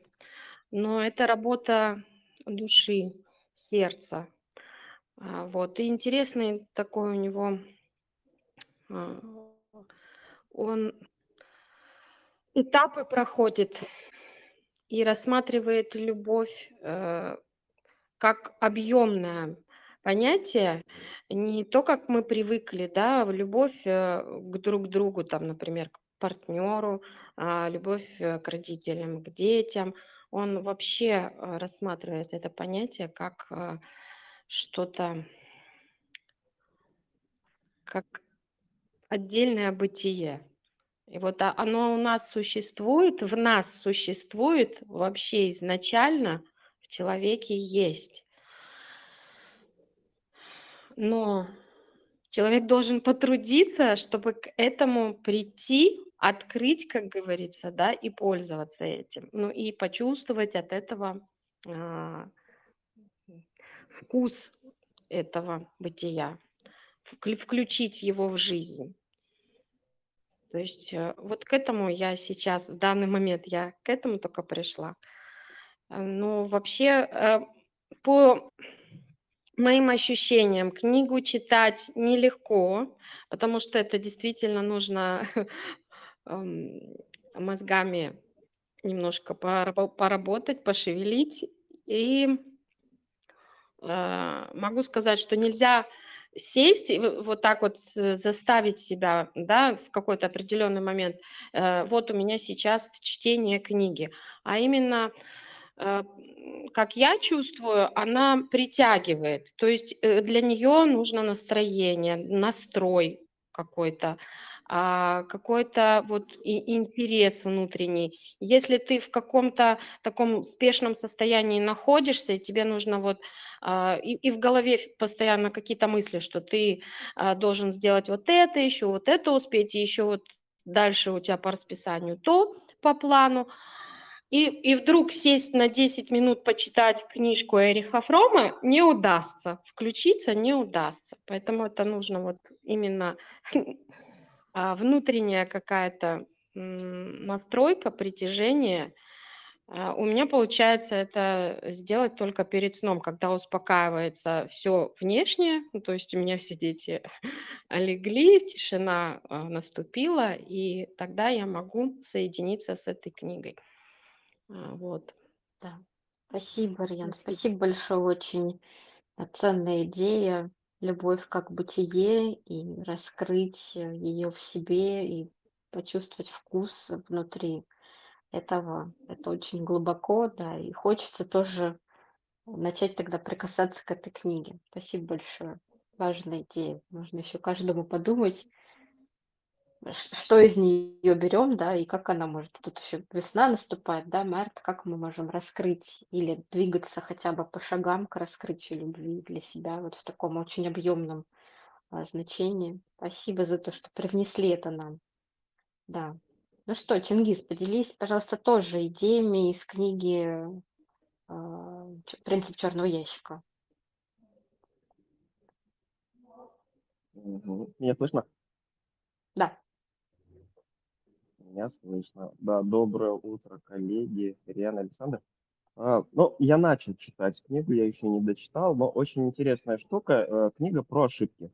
E: но это работа души, сердца. А, Вот. И интересный такой у него, а, он этапы проходит и рассматривает любовь э, как объемное понятие, не то, как мы привыкли, да, в любовь э, к друг другу, там, например, к партнеру, а, любовь э, к родителям, к детям. Он вообще э, рассматривает это понятие как э, что-то, как отдельное бытие. И вот а- оно у нас существует, в нас существует вообще изначально, в человеке есть. Но человек должен потрудиться, чтобы к этому прийти, открыть, как говорится, да, и пользоваться этим. Ну и почувствовать от этого а, вкус этого бытия, вклю- включить его в жизнь. То есть э, вот к этому я сейчас, в данный момент я к этому только пришла. Э, Но вообще э, по моим ощущениям книгу читать нелегко, потому что это действительно нужно эм, мозгами немножко порабо- поработать, пошевелить. И могу сказать, что нельзя сесть и вот так вот заставить себя, да, в какой-то определенный момент. э, вот у меня сейчас чтение книги, а именно э, как я чувствую, она притягивает. То есть э, для нее нужно настроение, настрой какой-то, какой-то вот интерес внутренний. Если ты в каком-то таком спешном состоянии находишься, и тебе нужно вот а, и, и в голове постоянно какие-то мысли, что ты а, должен сделать вот это, еще вот это успеть, и еще вот дальше у тебя по расписанию то по плану, и, и вдруг сесть на 10 минут почитать книжку Эриха Фрома не удастся, включиться не удастся. Поэтому это нужно вот именно а, внутренняя какая-то настройка, притяжение. А, У меня получается это сделать только перед сном, когда успокаивается все внешнее, ну, то есть у меня все дети легли, тишина а, наступила, и тогда я могу соединиться с этой книгой. А, Вот.
A: Да. Спасибо,
E: Спасибо.
A: спасибо большое, очень э, ценная идея, любовь как бытие, и раскрыть ее в себе, и почувствовать вкус внутри этого. Это очень глубоко, да, и хочется тоже начать тогда прикасаться к этой книге. Спасибо большое. Важная идея. Можно еще каждому подумать, что из нее берем, да, и как она может. Тут еще весна наступает, да, март, как мы можем раскрыть или двигаться хотя бы по шагам к раскрытию любви для себя вот в таком очень объемном а, значении. Спасибо за то, что привнесли это нам. Да. Ну что, Чингис, поделись, пожалуйста, тоже идеями из книги а, «Ч- «Принцип черного ящика».
B: Меня слышно?
A: Да.
B: Меня слышно. Да, доброе утро, коллеги, Ириана Александр. А, ну, я начал читать книгу, я еще не дочитал, но очень интересная штука. э, Книга про ошибки.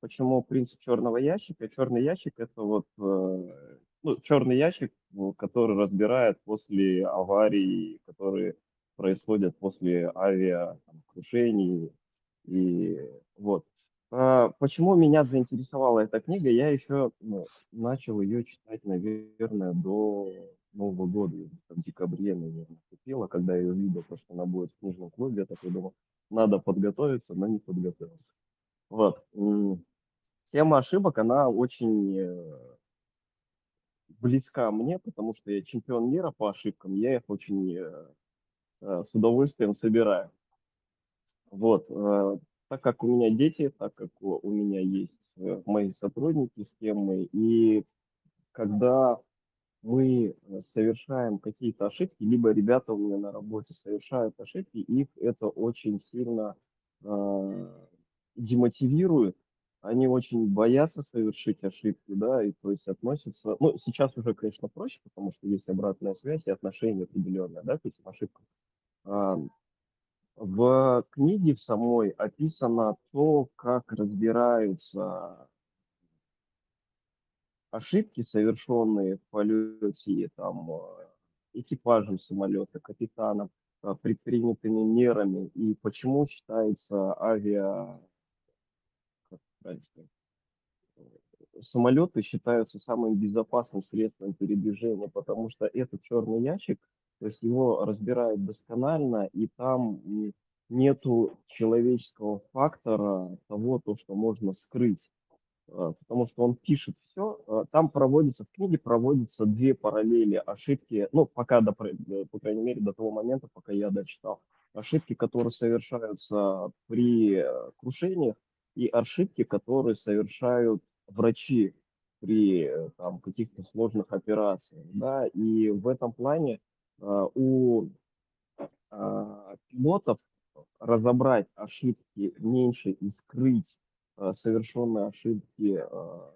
B: Почему принцип черного ящика? Черный ящик это вот э, ну, черный ящик, ну, который разбирает после аварий, которые происходят после авиакрушений. И вот. А, Почему меня заинтересовала эта книга? Я еще ну, начал ее читать, наверное, до Нового года, в декабре, наверное, купила, когда я увидел, то, что она будет в книжном клубе, я такой думал, надо подготовиться, но не подготовился. Вот. Тема ошибок, она очень э, близка мне, потому что я чемпион мира по ошибкам, я их очень э, э, с удовольствием собираю. Вот. Так как у меня дети, так как у меня есть э, мои сотрудники с кем мы, и когда мы э, совершаем какие-то ошибки, либо ребята у меня на работе совершают ошибки, их это очень сильно э, демотивирует, они очень боятся совершить ошибки, да, и то есть относятся, ну, сейчас уже, конечно, проще, потому что есть обратная связь и отношение определенное, да, к этим ошибкам. В книге в самой описано то, как разбираются ошибки, совершенные в полете там, э, экипажем самолета, капитаном, э, предпринятыми мерами, и почему считается авиа... Как сказать, самолеты считаются самым безопасным средством передвижения, потому что этот черный ящик, то есть его разбирают досконально, и там нету человеческого фактора того, то, что можно скрыть. А, потому что он пишет все. А, там проводится, в книге проводятся две параллели ошибки, ну, пока, до, э, по крайней мере, до того момента, пока я дочитал. Ошибки, которые совершаются при э, крушениях, и ошибки, которые совершают врачи при э, там, каких-то сложных операциях. Да? И в этом плане у пилотов разобрать ошибки меньше и скрыть Э, совершенные ошибки э,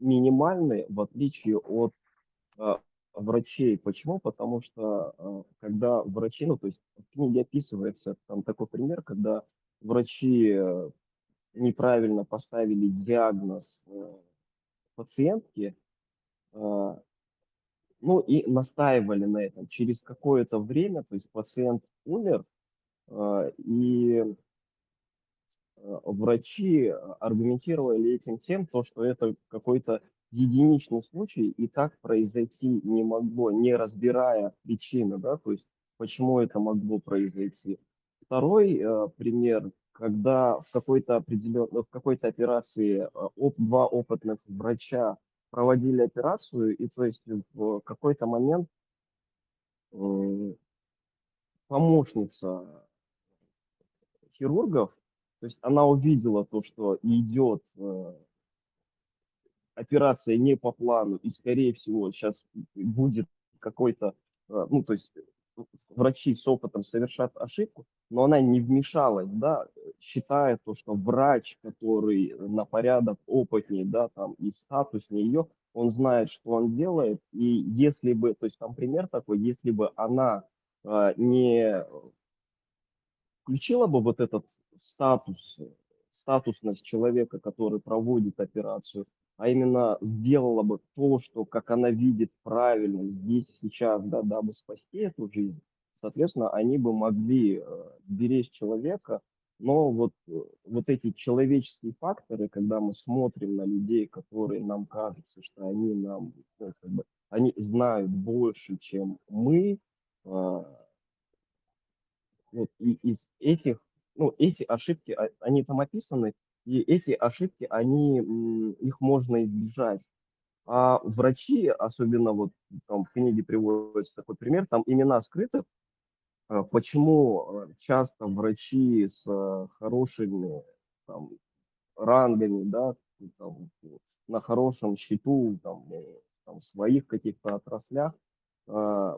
B: минимальные, в отличие от э, врачей. Почему? Потому что когда врачи, ну то есть в книге описывается там такой пример, когда врачи неправильно поставили диагноз пациентке, ну и настаивали на этом. Через какое-то время, то есть пациент умер, и Э, врачи аргументировали этим тем, то, что это какой-то единичный случай, и так произойти не могло, не разбирая причины, да, то есть почему это могло произойти. Второй э, пример, когда в какой-то определенной, в какой-то операции э, два опытных врача проводили операцию, и то есть в какой-то момент э, помощница хирургов то есть она увидела то, что идет э, операция не по плану, и, скорее всего, сейчас будет какой-то, э, ну, то есть врачи с опытом совершат ошибку, но она не вмешалась, да, считая то, что врач, который на порядок опытнее, да, там, и статуснее ее, он знает, что он делает, и если бы, то есть там пример такой, если бы она э, не включила бы вот этот статус, статусность человека, который проводит операцию, а именно сделала бы то, что, как она видит правильно здесь, сейчас, да, дабы спасти эту жизнь, соответственно, они бы могли э, сберечь человека, но вот, э, вот эти человеческие факторы, когда мы смотрим на людей, которые нам кажутся, что они нам, ну, как бы, они знают больше, чем мы, э, вот, и из этих ну, эти ошибки, а, они там описаны, и эти ошибки, они, их можно избежать. А врачи, особенно вот там в книге приводится такой пример, там имена скрыты, а, почему а, часто врачи с хорошими там, рангами, да, там, на хорошем счету, там, там, в своих каких-то отраслях,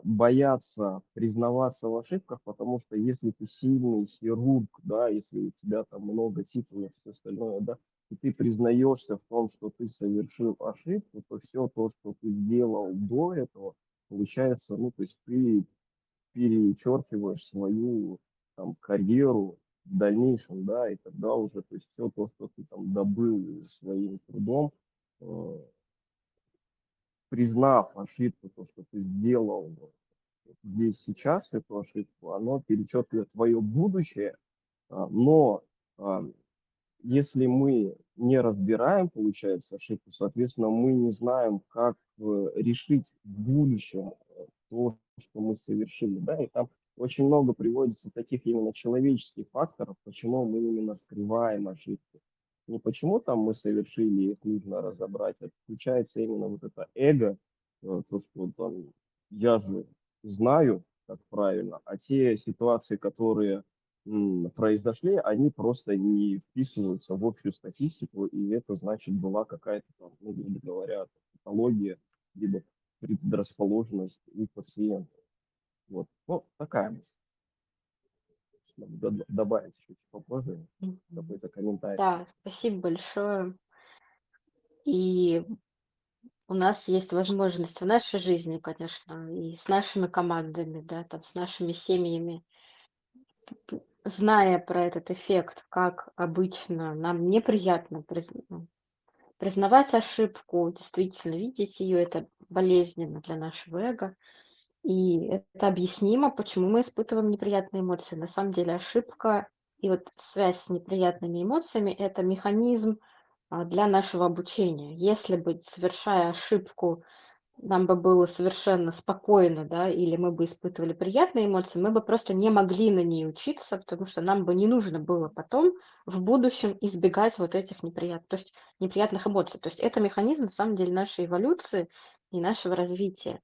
B: боятся признаваться в ошибках, потому что если ты сильный хирург, да, если у тебя там много титулов и все остальное, да, и ты признаешься в том, что ты совершил ошибку, то все то, что ты сделал до этого, получается, ну, то есть ты перечеркиваешь свою там карьеру в дальнейшем, да, и тогда уже, то есть все то, что ты там добыл своим трудом, э, признав ошибку, то, что ты сделал здесь сейчас, эту ошибку, оно перечеркивает твое будущее, а, но а, если мы не разбираем, получается, ошибку, соответственно, мы не знаем, как э, решить в будущем э, то, что мы совершили, да, и там очень много приводится таких именно человеческих факторов, почему мы именно скрываем ошибки не почему там мы совершили, их нужно разобрать, а включается именно вот это эго, э, то, что там я же знаю, как правильно, а те ситуации, которые произошли, они просто не вписываются в общую статистику, и это значит была какая-то там, ну, грубо говоря, патология, либо предрасположенность у пациента. Вот, ну, такая мысль. Добавить чуть попозже какой-то комментарий.
A: Да, спасибо большое. И у нас есть возможность в нашей жизни, конечно, и с нашими командами, да, там, с нашими семьями, зная про этот эффект, как обычно нам неприятно ну, признавать ошибку, действительно видеть ее, это болезненно для нашего эго. И это объяснимо, почему мы испытываем неприятные эмоции. На самом деле ошибка и вот связь с неприятными эмоциями– это механизм а, для нашего обучения. Если бы, совершая ошибку, нам бы было совершенно спокойно, да, или мы бы испытывали приятные эмоции, мы бы просто не могли на ней учиться, потому что нам бы не нужно было потом в будущем избегать вот этих неприятных, то есть неприятных эмоций. То есть это механизм, на самом деле, нашей эволюции и нашего развития.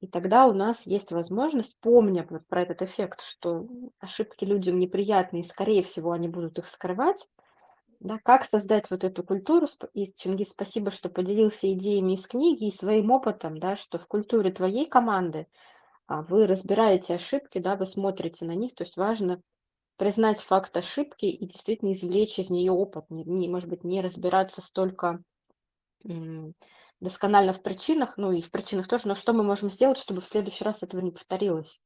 A: И тогда у нас есть возможность, помня вот про этот эффект, что ошибки людям неприятны, и, скорее всего, они будут их скрывать, да, как создать вот эту культуру. И, Чингис, спасибо, что поделился идеями из книги и своим опытом, да, что в культуре твоей команды а, вы разбираете ошибки, да, вы смотрите на них, то есть важно признать факт ошибки и действительно извлечь из нее опыт, не, не, может быть, не разбираться столько досконально в причинах, ну и в причинах тоже, но что мы можем сделать, чтобы в следующий раз этого не повторилось?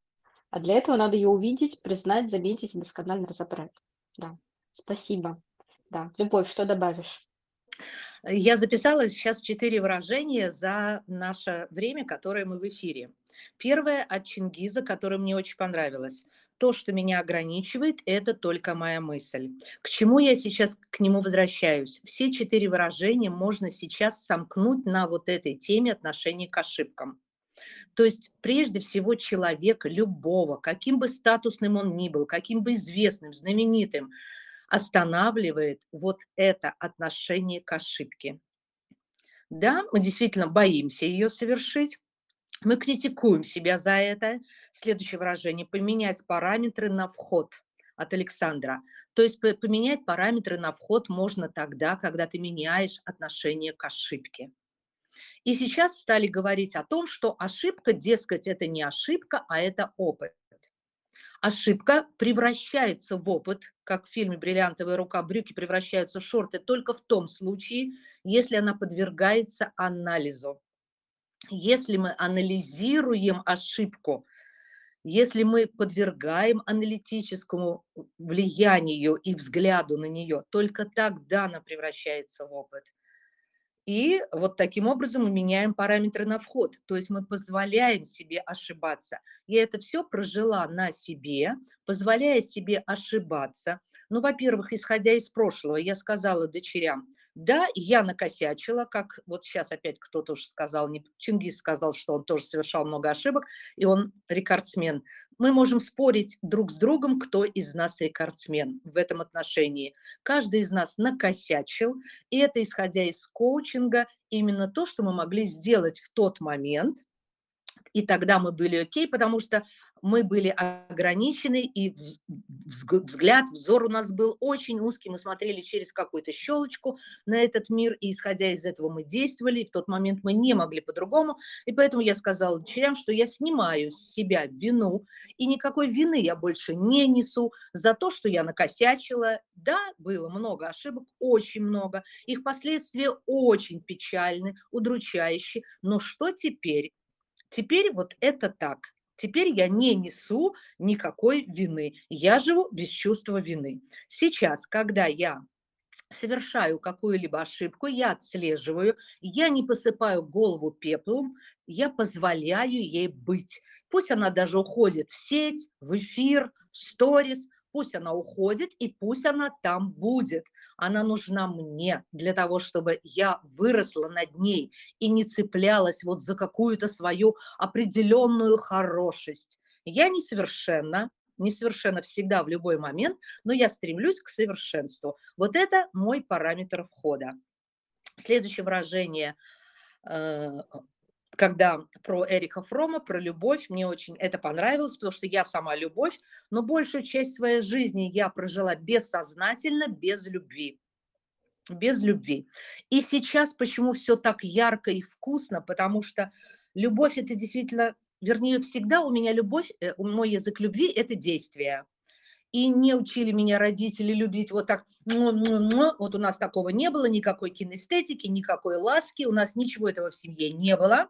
A: А для этого надо ее увидеть, признать, заметить и досконально разобрать. Да, спасибо. Да, Любовь, что добавишь?
C: Я записала сейчас четыре выражения за наше время, которое мы в эфире. Первое от Чингиза, которое мне очень понравилось то, что меня ограничивает, это только моя мысль. К чему я сейчас к нему возвращаюсь? Все четыре выражения можно сейчас сомкнуть на вот этой теме отношения к ошибкам. То есть прежде всего человек любого, каким бы статусным он ни был, каким бы известным, знаменитым, останавливает вот это отношение к ошибке. Да, мы действительно боимся ее совершить, мы критикуем себя за это, Следующее выражение – поменять параметры на вход от Александра. То есть поменять параметры на вход можно тогда, когда ты меняешь отношение к ошибке. И сейчас стали говорить о том, что ошибка, дескать, это не ошибка, а это опыт. Ошибка превращается в опыт, как в фильме «Бриллиантовая рука» брюки превращаются в шорты только в том случае, если она подвергается анализу. Если мы анализируем ошибку, если мы подвергаем аналитическому влиянию и взгляду на нее, только тогда она превращается в опыт. И вот таким образом мы меняем параметры на вход. То есть мы позволяем себе ошибаться. Я это все прожила на себе, позволяя себе ошибаться. Ну, во-первых, исходя из прошлого, я сказала дочерям – да, я накосячила, как вот сейчас опять кто-то уже сказал, не Чингис сказал, что он тоже совершал много ошибок, и он рекордсмен. Мы можем спорить друг с другом, кто из нас рекордсмен в этом отношении. Каждый из нас накосячил, и это, исходя из коучинга, именно то, что мы могли сделать в тот момент – и тогда мы были окей, потому что мы были ограничены, и взгляд, взор у нас был очень узкий, мы смотрели через какую-то щелочку на этот мир, и исходя из этого мы действовали, и в тот момент мы не могли по-другому, и поэтому я сказала дочерям, что я снимаю с себя вину, и никакой вины я больше не несу за то, что я накосячила. Да, было много ошибок, очень много, их последствия очень печальны, удручающие, но что теперь? Теперь вот это так. Теперь я не несу никакой вины. Я живу без чувства вины. Сейчас, когда я совершаю какую-либо ошибку, я отслеживаю, я не посыпаю голову пеплом, я позволяю ей быть. Пусть она даже уходит в сеть, в эфир, в сторис, пусть она уходит и пусть она там будет. Она нужна мне для того, чтобы я выросла над ней и не цеплялась вот за какую-то свою определенную хорошесть. Я несовершенна, несовершенно всегда в любой момент, но я стремлюсь к совершенству. Вот это мой параметр входа. Следующее выражение э, когда про Эрика Фрома, про любовь, мне очень это понравилось, потому что я сама любовь, но большую часть своей жизни я прожила бессознательно, без любви. Без любви. И сейчас почему все так ярко и вкусно, потому что Любовь это действительно, вернее, всегда у меня любовь, э, мой язык любви это действие. И не учили меня родители любить вот так. Вот у нас такого не было, никакой кинестетики, никакой ласки, у нас ничего этого в семье не было.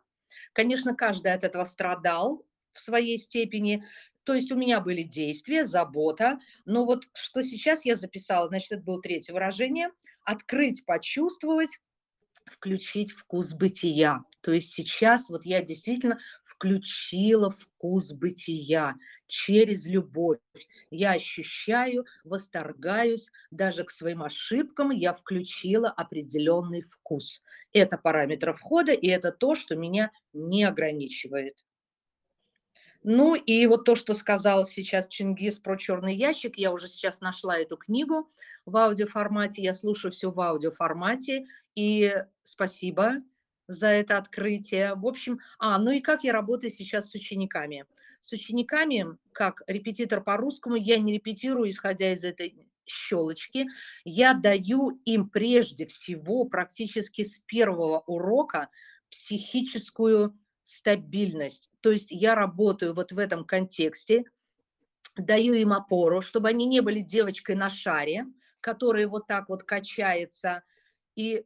C: Конечно, каждый от этого страдал в своей степени. То есть у меня были действия, забота. Но вот что сейчас я записала, значит, это было третье выражение. Открыть, почувствовать, включить вкус бытия. То есть сейчас вот я действительно включила вкус бытия через любовь. Я ощущаю, восторгаюсь, даже к своим ошибкам я включила определенный вкус. Это параметр входа, и это то, что меня не ограничивает. Ну и вот то, что сказал сейчас Чингис про черный ящик, я уже сейчас нашла эту книгу в аудиоформате, я слушаю все в аудиоформате, и спасибо за это открытие. В общем, а, ну и как я работаю сейчас с учениками. С учениками, как репетитор по русскому, я не репетирую, исходя из этой щелочки, я даю им прежде всего практически с первого урока психическую стабильность. То есть я работаю вот в этом контексте, даю им опору, чтобы они не были девочкой на шаре, которая вот так вот качается. И,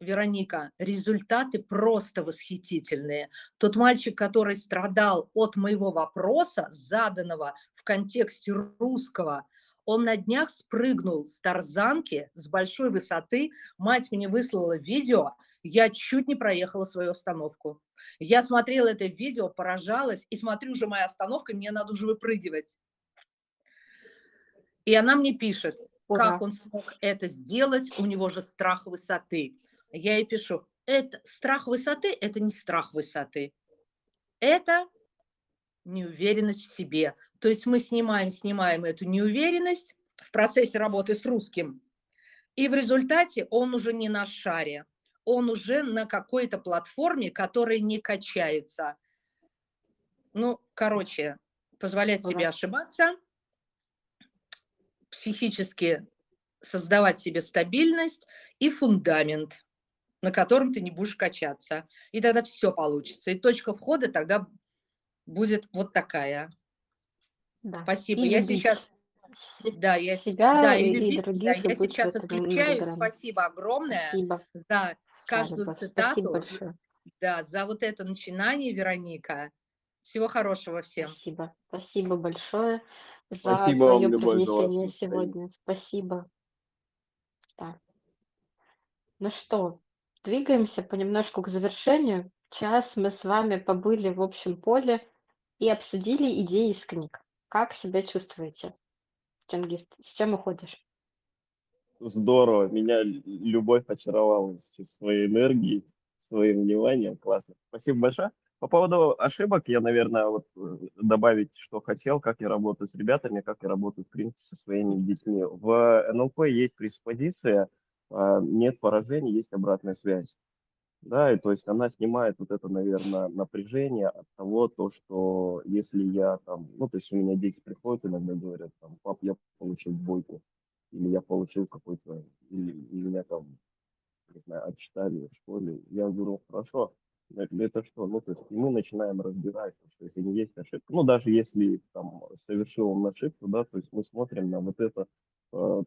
C: Вероника, результаты просто восхитительные. Тот мальчик, который страдал от моего вопроса, заданного в контексте русского, он на днях спрыгнул с тарзанки с большой высоты. Мать мне выслала видео, я чуть не проехала свою остановку. Я смотрела это видео, поражалась, и смотрю, уже моя остановка, мне надо уже выпрыгивать. И она мне пишет, Ура. как он смог это сделать, у него же страх высоты. Я ей пишу, это страх высоты, это не страх высоты, это неуверенность в себе. То есть мы снимаем, снимаем эту неуверенность в процессе работы с русским, и в результате он уже не на шаре, он уже на какой-то платформе, которая не качается. Ну, короче, позволять ага. себе ошибаться, психически создавать себе стабильность и фундамент, на котором ты не будешь качаться. И тогда все получится. И точка входа тогда будет вот такая. Да. Спасибо. И я любить. сейчас да, я себя да, и, и любить, других, да, я сейчас отключаюсь. Спасибо огромное Спасибо. за каждую Спасибо цитату. Да, за вот это начинание, Вероника. Всего хорошего всем.
A: Спасибо. Спасибо большое за Спасибо твое вам, привнесение сегодня. Спасибо. Да. Ну что, двигаемся понемножку к завершению. Час мы с вами побыли в общем поле и обсудили идеи из книг. Как себя чувствуете? Чингис, с чем уходишь?
B: Здорово, меня любовь очаровала своей энергией, своим вниманием. Классно. Спасибо большое. По поводу ошибок, я, наверное, вот э, добавить, что хотел, как я работаю с ребятами, как я работаю, в принципе, со своими детьми. В НЛП есть преспозиция, нет поражений, есть обратная связь. Да, и то есть она снимает вот это, наверное, напряжение от того, то, что если я там, ну, то есть у меня дети приходят иногда говорят, там, пап, я получил двойку или я получил какой-то, или, или меня там, не знаю, отчитали в школе. Я говорю, хорошо, это, это что? Ну, то есть и мы начинаем разбирать, что это не есть ошибка. Ну, даже если там совершил он ошибку, да, то есть мы смотрим на вот это э,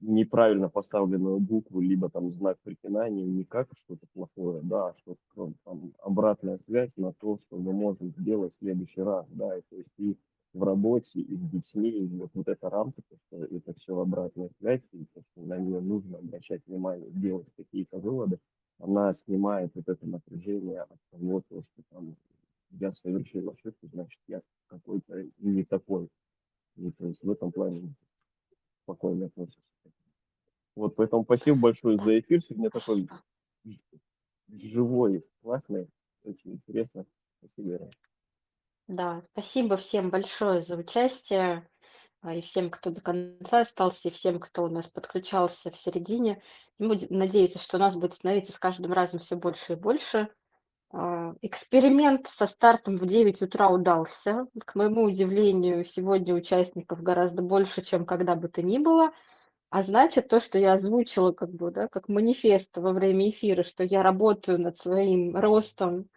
B: неправильно поставленную букву, либо там знак препинания не как что-то плохое, да, а что там обратная связь на то, что мы можем сделать в следующий раз, да, и, то есть и в работе, и с детьми, и вот, вот эта рамка, то, что это все обратная связь, и то, что на нее нужно обращать внимание, делать какие-то выводы, она снимает вот это напряжение от того, то, что там я совершил ошибку, значит, я какой-то не такой. И, то есть в этом плане спокойно относится. Вот, поэтому спасибо большое за эфир. Сегодня такой живой, классный, очень интересно. Спасибо,
A: Да, спасибо всем большое за участие, а, и всем, кто до конца остался, и всем, кто у нас подключался в середине. И будем надеяться, что у нас будет становиться с каждым разом все больше и больше. А, эксперимент со стартом в 9 утра удался. К моему удивлению, сегодня участников гораздо больше, чем когда бы то ни было. А значит, то, что я озвучила как бы, да, как манифест во время эфира, что я работаю над своим ростом,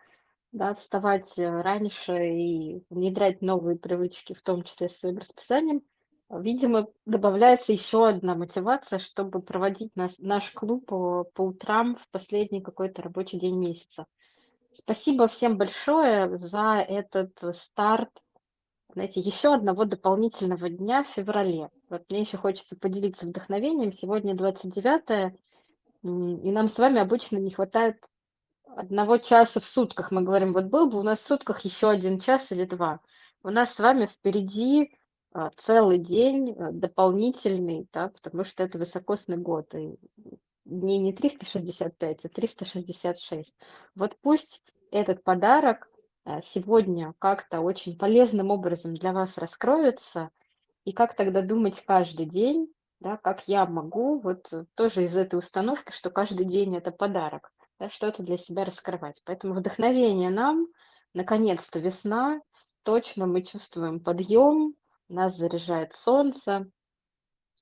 A: да, вставать э, раньше и внедрять новые привычки, в том числе с своим расписанием, видимо, добавляется еще одна мотивация, чтобы проводить нас, наш клуб по, по утрам в последний какой-то рабочий день месяца. Спасибо всем большое за этот э, старт, знаете, еще одного дополнительного дня в феврале. Вот мне еще хочется поделиться вдохновением. Сегодня 29 и нам с вами обычно не хватает одного часа в сутках. Мы говорим, вот был бы у нас в сутках еще один час или два. У нас с вами впереди а, целый день а, дополнительный, да, потому что это высокосный год. И дней не 365, а 366. Вот пусть этот подарок а, сегодня как-то очень полезным образом для вас раскроется, и как тогда думать каждый день, да, как я могу, вот э, тоже из этой установки, что каждый день это подарок, да, что-то для себя раскрывать. Поэтому вдохновение нам, наконец-то весна, точно мы чувствуем подъем, нас заряжает солнце.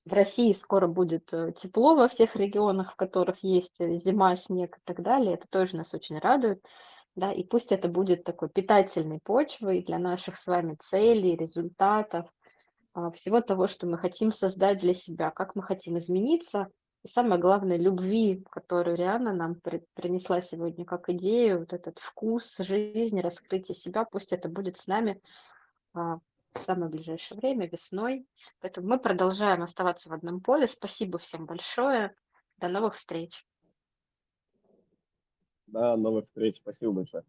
A: В России скоро будет э, тепло во всех регионах, в которых есть э, зима, снег и так далее. Это тоже нас очень радует. Да, и пусть это будет такой питательной почвой для наших с вами целей, результатов, всего того, что мы хотим создать для себя, как мы хотим измениться, и самое главное, любви, которую Риана нам при- принесла сегодня как идею, вот этот вкус жизни, раскрытие себя, пусть это будет с нами а, в самое ближайшее время, весной. Поэтому мы продолжаем оставаться в одном поле. Спасибо всем большое. До новых встреч.
B: До новых встреч. Спасибо большое.